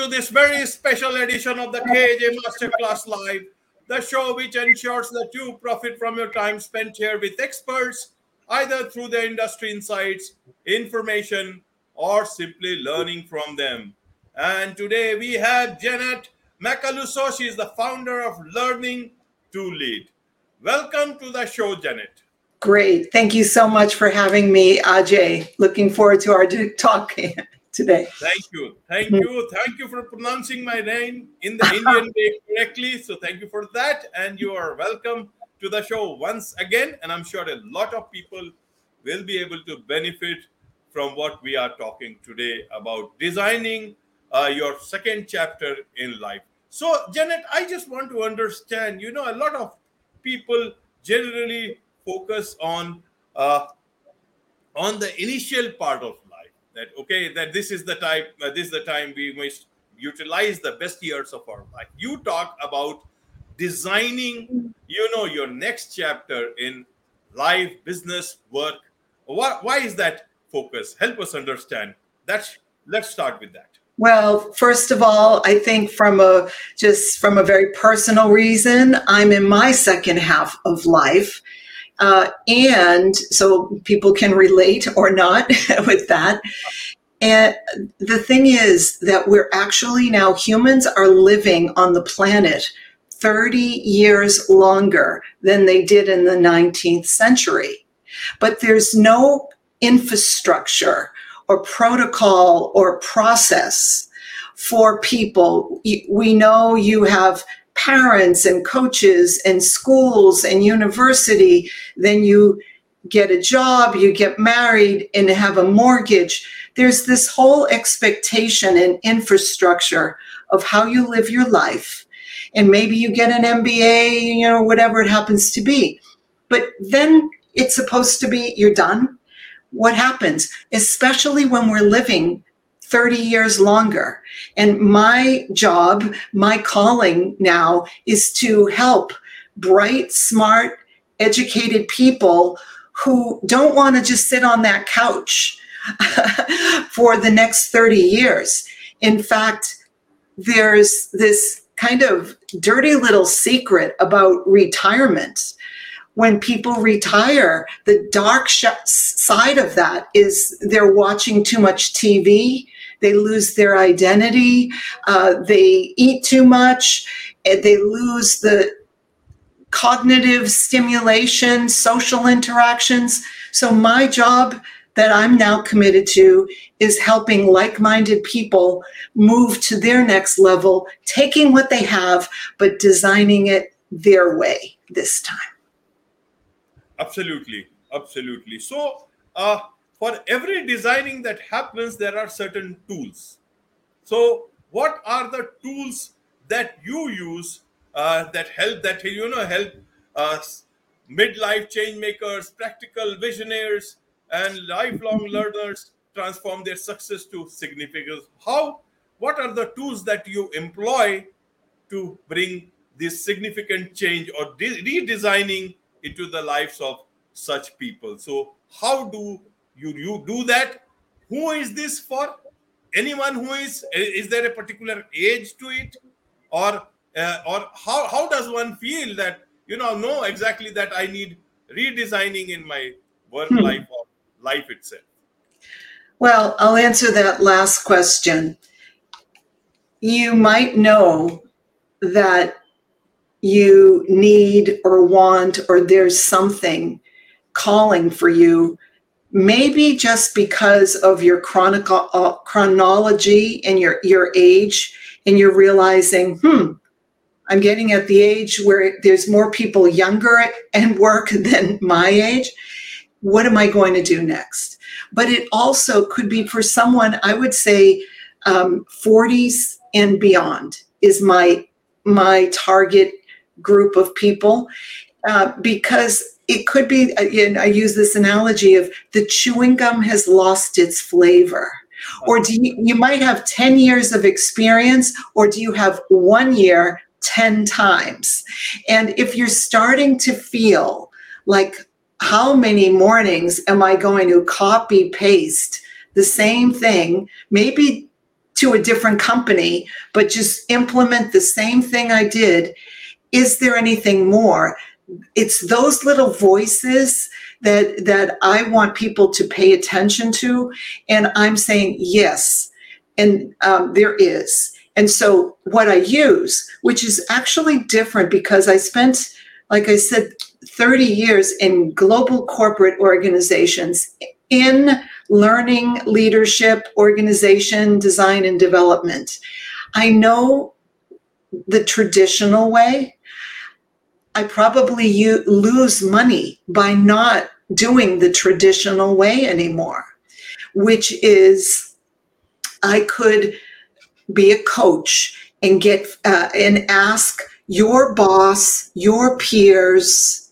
to this very special edition of the KJ Masterclass Live, the show which ensures that you profit from your time spent here with experts, either through their industry insights, information, or simply learning from them. And today we have Janet Macaluso. She is the founder of Learning to Lead. Welcome to the show, Janet. Great. Thank you so much for having me, Ajay. Looking forward to our talk today. Thank you. Thank you. Thank you for pronouncing my name in the Indian way correctly. So thank you for that. And you are welcome to the show once again. And I'm sure a lot of people will be able to benefit from what we are talking today about designing uh, your second chapter in life. So, Janet, I just want to understand you know, a lot of people generally focus on uh, on the initial part of that okay that this is the time uh, this is the time we must utilize the best years of our life. You talk about designing you know your next chapter in life business work. Why, why is that focus? Help us understand. That's let's start with that. Well, first of all, I think from a just from a very personal reason, I'm in my second half of life. Uh, and so people can relate or not with that. And the thing is that we're actually now humans are living on the planet 30 years longer than they did in the 19th century. But there's no infrastructure or protocol or process for people. We know you have parents and coaches and schools and university, then you get a job, you get married and have a mortgage. There's this whole expectation and infrastructure of how you live your life. And maybe you get an MBA, you know, whatever it happens to be. But then it's supposed to be you're done. What happens, especially when we're living 30 years longer. And my job, my calling now is to help bright, smart, educated people who don't want to just sit on that couch for the next 30 years. In fact, there's this kind of dirty little secret about retirement. When people retire, the dark sh- side of that is they're watching too much TV, they lose their identity, uh, they eat too much, they lose the cognitive stimulation, social interactions. So, my job that I'm now committed to is helping like minded people move to their next level, taking what they have, but designing it their way this time. Absolutely. Absolutely. So, uh, for every designing that happens, there are certain tools. So, what are the tools that you use uh, that help that you know help us midlife change makers, practical visionaries, and lifelong learners transform their success to significance? How? What are the tools that you employ to bring this significant change or de- redesigning into the lives of such people? So, how do you you do that. Who is this for? Anyone who is is there a particular age to it? Or uh, or how how does one feel that you know know exactly that i need redesigning in my work hmm. life or life itself? Well i'll answer that last question. You might know that you need or want or there's something calling for you maybe just because of your uh, chronology and your, your age, and you're realizing, hmm, I'm getting at the age where there's more people younger and work than my age. What am I going to do next? But it also could be for someone, I would say um, 40s and beyond is my my target group of people uh, because it could be, I use this analogy of the chewing gum has lost its flavor. Or do you, you might have 10 years of experience, or do you have one year 10 times? And if you're starting to feel like, how many mornings am I going to copy paste the same thing, maybe to a different company, but just implement the same thing I did. Is there anything more? It's those little voices that that I want people to pay attention to, and I'm saying yes, and um, there is. And so what I use, which is actually different because I spent, like I said, 30 years in global corporate organizations in learning, leadership, organization, design, and development. I know the traditional way. I probably u- lose money by not doing the traditional way anymore, which is I could be a coach and get uh, and ask your boss, your peers,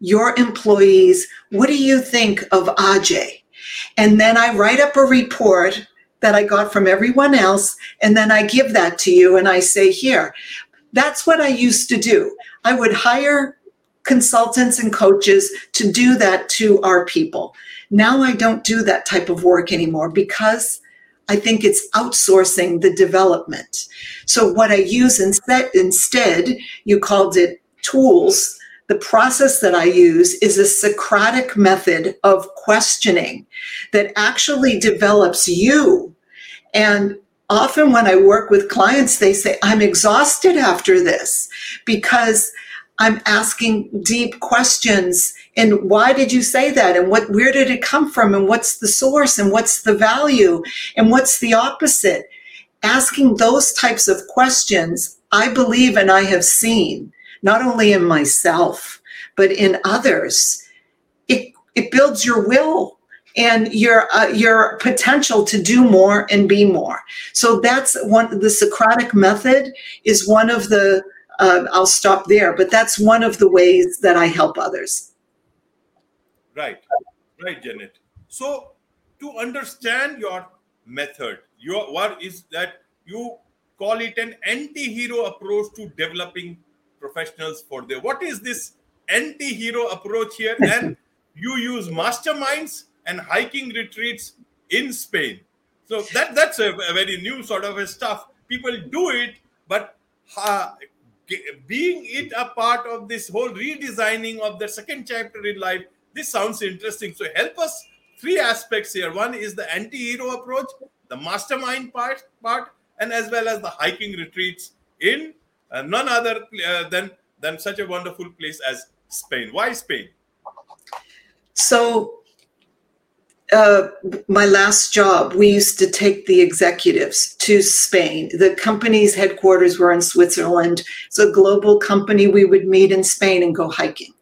your employees, what do you think of Ajay? And then I write up a report that I got from everyone else, and then I give that to you and I say, here. That's what I used to do. I would hire consultants and coaches to do that to our people. Now I don't do that type of work anymore because I think it's outsourcing the development. So what I use instead, instead you called it tools. The process that I use is a Socratic method of questioning that actually develops you. And often when I work with clients, they say, I'm exhausted after this because I'm asking deep questions. And why did you say that? And what, where did it come from? And what's the source? And what's the value? And what's the opposite? Asking those types of questions, I believe and I have seen, not only in myself, but in others. It, it builds your will and your uh, your potential to do more and be more. So that's one. The Socratic method is one of the uh, I'll stop there. But that's one of the ways that I help others. Right, right, Janet. So to understand your method, your what is that you call it an anti-hero approach to developing professionals for the what is this anti-hero approach here and you use masterminds and hiking retreats in spain. So that that's a, a very new sort of stuff. People do it but uh, being it a part of this whole redesigning of the second chapter in life this sounds interesting. So help us three aspects here. One is the anti-hero approach the mastermind part part and as well as the hiking retreats in uh, none other uh, than than such a wonderful place as spain. Why spain? So uh, my last job, we used to take the executives to Spain. The company's headquarters were in Switzerland. It's a global company. We would meet in Spain and go hiking.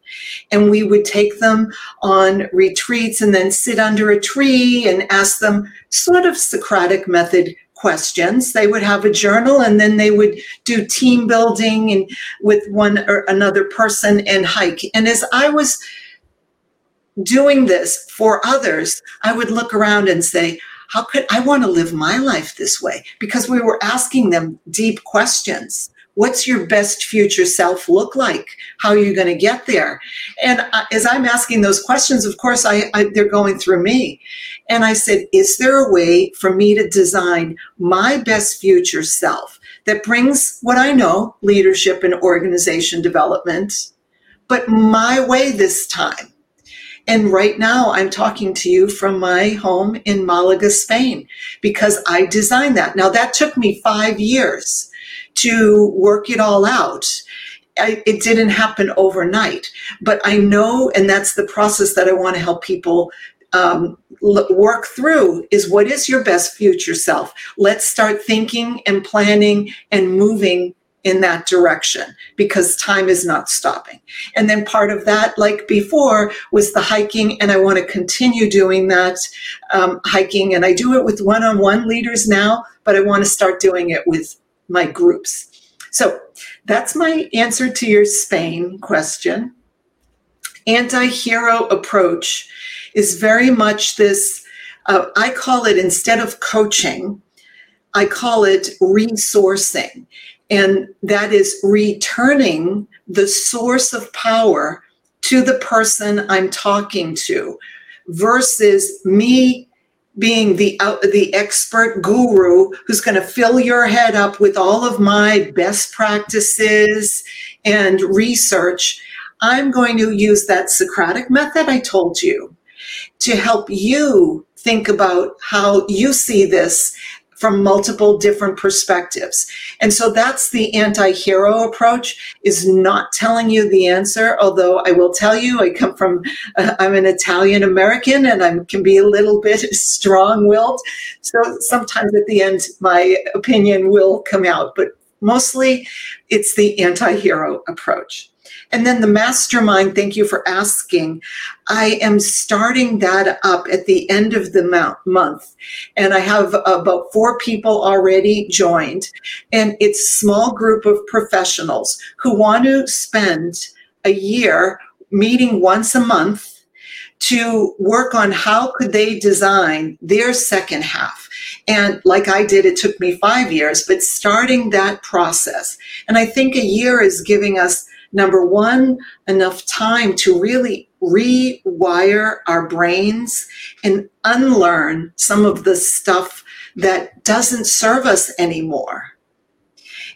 And we would take them on retreats and then sit under a tree and ask them sort of Socratic method questions. They would have a journal and then they would do team building and with one or another person and hike. And as I was doing this for others, I would look around and say, how could I want to live my life this way? Because we were asking them deep questions. What's your best future self look like? How are you going to get there? And as I'm asking those questions, of course, I, I, they're going through me. And I said, Is there a way for me to design my best future self that brings what I know, leadership and organization development, but my way this time? And right now, I'm talking to you from my home in Malaga, Spain, because I designed that. Now, that took me five years to work it all out. I, it didn't happen overnight, but I know, and that's the process that I want to help people um, work through is what is your best future self? Let's start thinking and planning and moving in that direction because time is not stopping. And then part of that, like before, was the hiking, and I want to continue doing that um, hiking. And I do it with one on one leaders now, but I want to start doing it with my groups. So that's my answer to your Spain question. Anti hero approach is very much this, uh, I call it instead of coaching, I call it resourcing. And that is returning the source of power to the person I'm talking to versus me being the uh, the expert guru who's going to fill your head up with all of my best practices and research. I'm going to use that socratic method i told you to help you think about how you see this from multiple different perspectives. And so that's the anti-hero approach is not telling you the answer, although I will tell you I come from uh, I'm an Italian American and I can be a little bit strong-willed. So sometimes at the end my opinion will come out, but mostly it's the anti-hero approach. And then the mastermind, thank you for asking. I am starting that up at the end of the month. And I have about four people already joined. And it's a small group of professionals who want to spend a year meeting once a month to work on how could they design their second half and like i did it took me five years but starting that process and i think a year is giving us number one, enough time to really rewire our brains and unlearn some of the stuff that doesn't serve us anymore.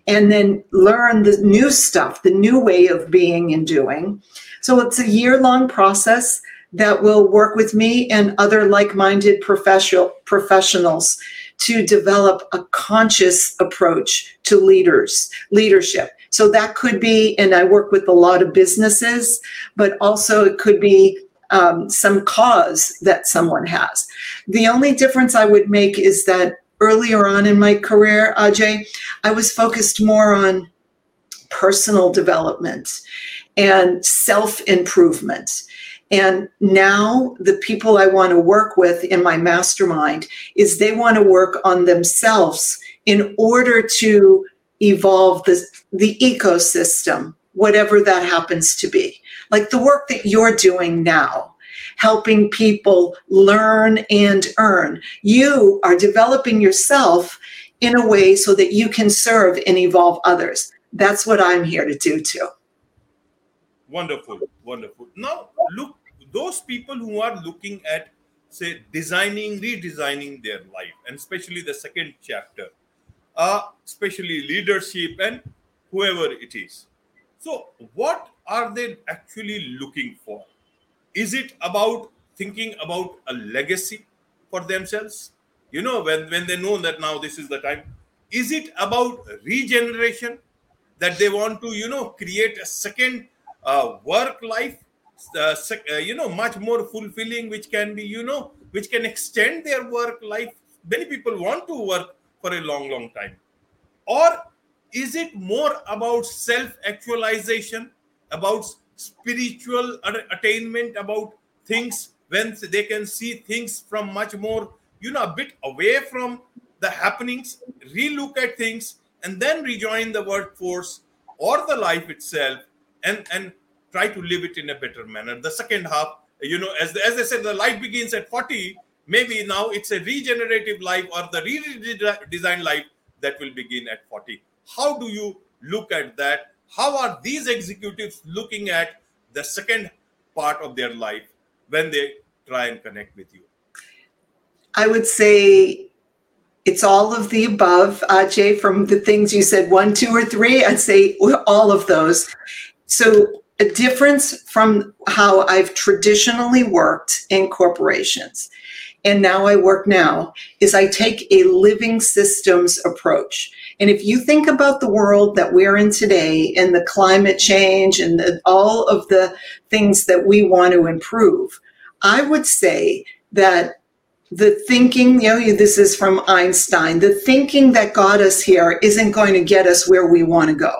And then learn the new stuff, the new way of being and doing. So it's a year long process that will work with me and other like minded professional, professionals to develop a conscious approach to leaders, leadership. So that could be, and I work with a lot of businesses, but also it could be um, some cause that someone has. The only difference I would make is that earlier on in my career, Ajay, I was focused more on personal development and self improvement. And now the people I want to work with in my mastermind is they want to work on themselves in order to evolve the, the ecosystem, whatever that happens to be. Like the work that you're doing now, helping people learn and earn. You are developing yourself in a way so that you can serve and evolve others. That's what I'm here to do too. Wonderful, wonderful. Now, look, those people who are looking at, say, designing, redesigning their life, and especially the second chapter, especially leadership and whoever it is. So, what are they actually looking for? Is it about thinking about a legacy for themselves? You know, when, when they know that now this is the time. Is it about regeneration that they want to, you know, create a second uh, work life, uh, sec- uh, you know, much more fulfilling, which can be, you know, which can extend their work life? Many people want to work for a long, long time? Or is it more about self actualization, about spiritual attainment, about things when they can see things from much more, you know, a bit away from the happenings, relook at things, and then rejoin the workforce or the life itself and, and try to live it in a better manner. The second half, you know, as, as I said, the life begins at 40 maybe now it's a regenerative life or the redesigned life that will begin at 40 how do you look at that? How are these executives looking at the second part of their life when they try and connect with you? I would say it's all of the above ajay from the things you said one two or three i'd say all of those. So a difference from how i've traditionally worked in corporations and now I work now is I take a living systems approach. And if you think about the world that we're in today and the climate change and the, all of the things that we want to improve, I would say that the thinking, you know, this is from Einstein, the thinking that got us here isn't going to get us where we want to go.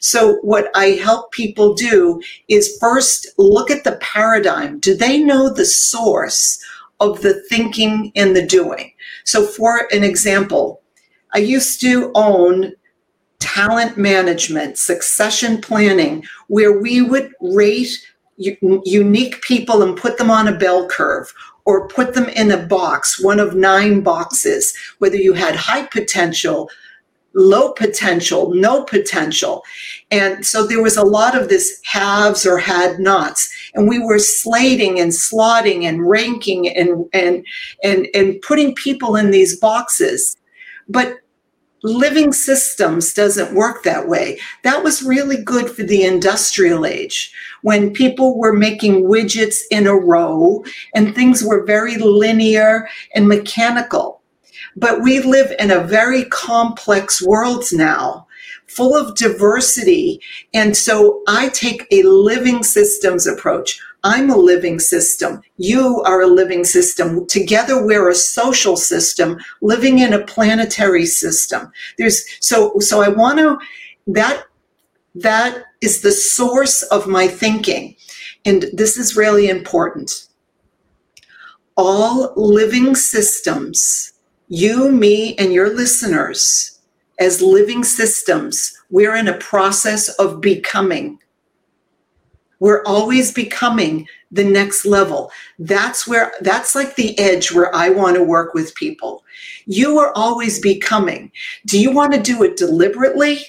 So, what I help people do is first look at the paradigm. Do they know the source of the thinking and the doing. So, for an example, I used to own talent management, succession planning, where we would rate u- unique people and put them on a bell curve or put them in a box, one of nine boxes, whether you had high potential, low potential, no potential. And so there was a lot of this haves or had nots. And we were slating and slotting and ranking and, and, and, and putting people in these boxes. But living systems doesn't work that way. That was really good for the industrial age when people were making widgets in a row and things were very linear and mechanical. But we live in a very complex world now, full of diversity. And so I take a living systems approach. I'm a living system. You are a living system. Together we're a social system living in a planetary system. There's so so I want to that that is the source of my thinking. And this is really important. All living systems, you, me, and your listeners, as living systems, we're in a process of becoming. We're always becoming the next level. That's where, that's like the edge where I want to work with people. You are always becoming. Do you want to do it deliberately,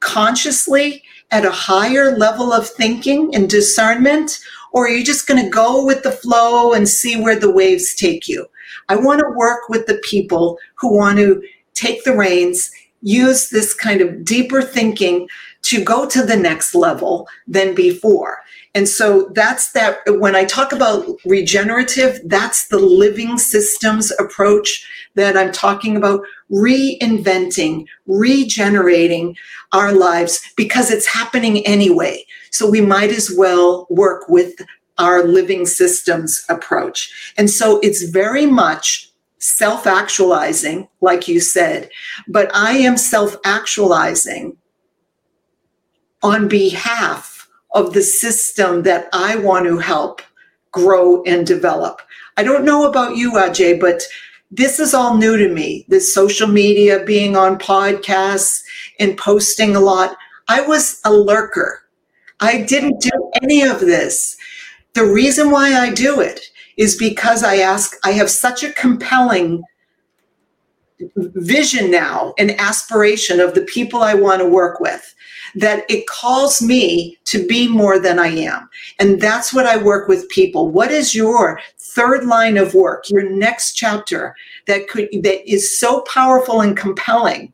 consciously, at a higher level of thinking and discernment? Or are you just going to go with the flow and see where the waves take you? I want to work with the people who want to take the reins, use this kind of deeper thinking to go to the next level than before. And so that's that. When I talk about regenerative, that's the living systems approach that I'm talking about reinventing, regenerating our lives because it's happening anyway. So we might as well work with our living systems approach. And so it's very much self actualizing, like you said, but I am self actualizing on behalf of the system that I want to help grow and develop. I don't know about you, Ajay, but this is all new to me. This social media, being on podcasts and posting a lot. I was a lurker. I didn't do any of this. The reason why I do it is because I ask, I have such a compelling vision now and aspiration of the people I want to work with that it calls me to be more than I am. And that's what I work with people. What is your third line of work, your next chapter that could that is so powerful and compelling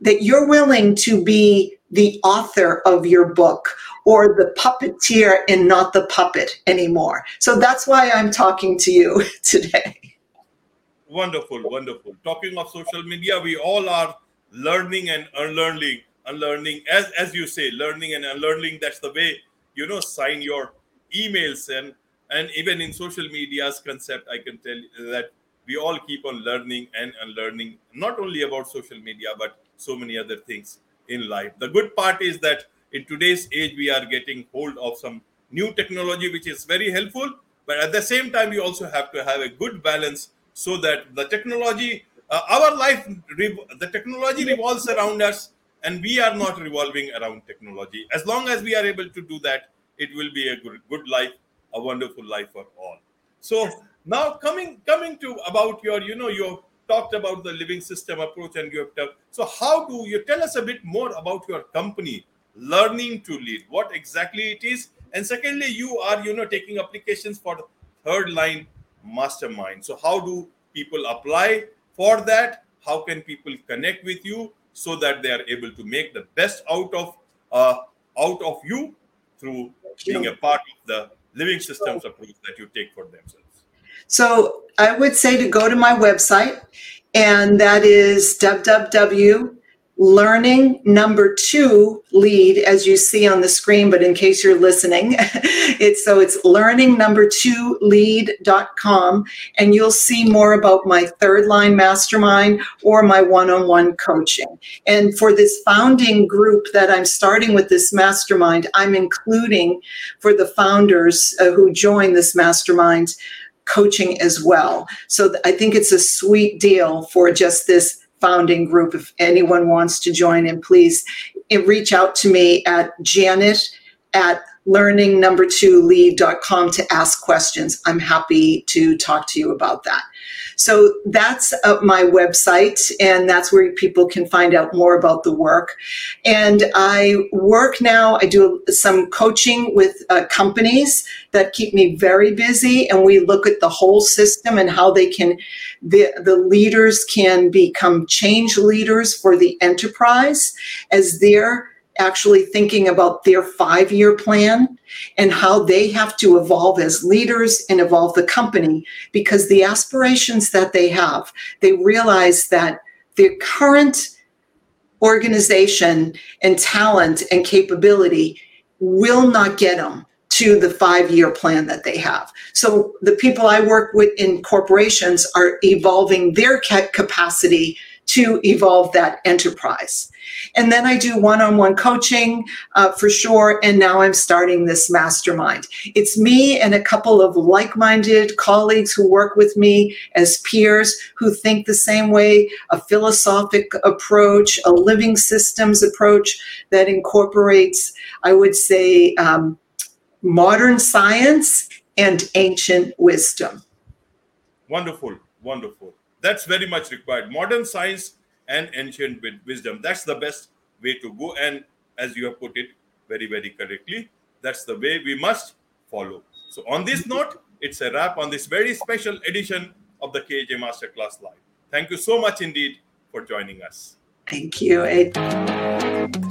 that you're willing to be the author of your book or the puppeteer and not the puppet anymore. So that's why I'm talking to you today. Wonderful, wonderful. Talking of social media, we all are learning and unlearning, unlearning, as, as you say, learning and unlearning. That's the way, you know, sign your emails and and even in social media's concept, I can tell you that we all keep on learning and unlearning, not only about social media, but so many other things in life. The good part is that in today's age, we are getting hold of some new technology, which is very helpful. But at the same time, we also have to have a good balance so that the technology, uh, our life, the technology revolves around us, and we are not revolving around technology. As long as we are able to do that, it will be a good, good life, a wonderful life for all. So now coming coming to about your, you know, your talked about the living system approach and you have talked. So, how do you tell us a bit more about your company, Learning to Lead? What exactly it is? And secondly, you are you know taking applications for the third line mastermind. So, how do people apply for that? How can people connect with you so that they are able to make the best out of uh, out of you through being a part of the living systems approach that you take for themselves? So I would say to go to my website, and that is www learning number two lead as you see on the screen but in case you're listening it's so it's learning number two lead.com and you'll see more about my third line mastermind or my one-on-one coaching and for this founding group that i'm starting with this mastermind i'm including for the founders uh, who join this mastermind coaching as well. So I think it's a sweet deal for just this founding group. If anyone wants to join in, please eh, reach out to me at janet at learning number two lead.com to ask questions. I'm happy to talk to you about that. So that's uh, my website, and that's where people can find out more about the work. And I work now, I do some coaching with uh, companies that keep me very busy, and we look at the whole system and how they can, the, the leaders can become change leaders for the enterprise as they're actually thinking about their five year plan and how they have to evolve as leaders and evolve the company because the aspirations that they have, they realize that their current organization and talent and capability will not get them to the five year plan that they have. So the people I work with in corporations are evolving their capacity to evolve that enterprise. And then I do one on one coaching uh, for sure. And now I'm starting this mastermind. It's me and a couple of like minded colleagues who work with me as peers who think the same way a philosophic approach, a living systems approach that incorporates, I would say, um, modern science and ancient wisdom. Wonderful, wonderful. That's very much required. Modern science and ancient wisdom. That's the best way to go. And as you have put it very, very correctly, that's the way we must follow. So, on this note, it's a wrap on this very special edition of the KJ Masterclass Live. Thank you so much indeed for joining us. Thank you.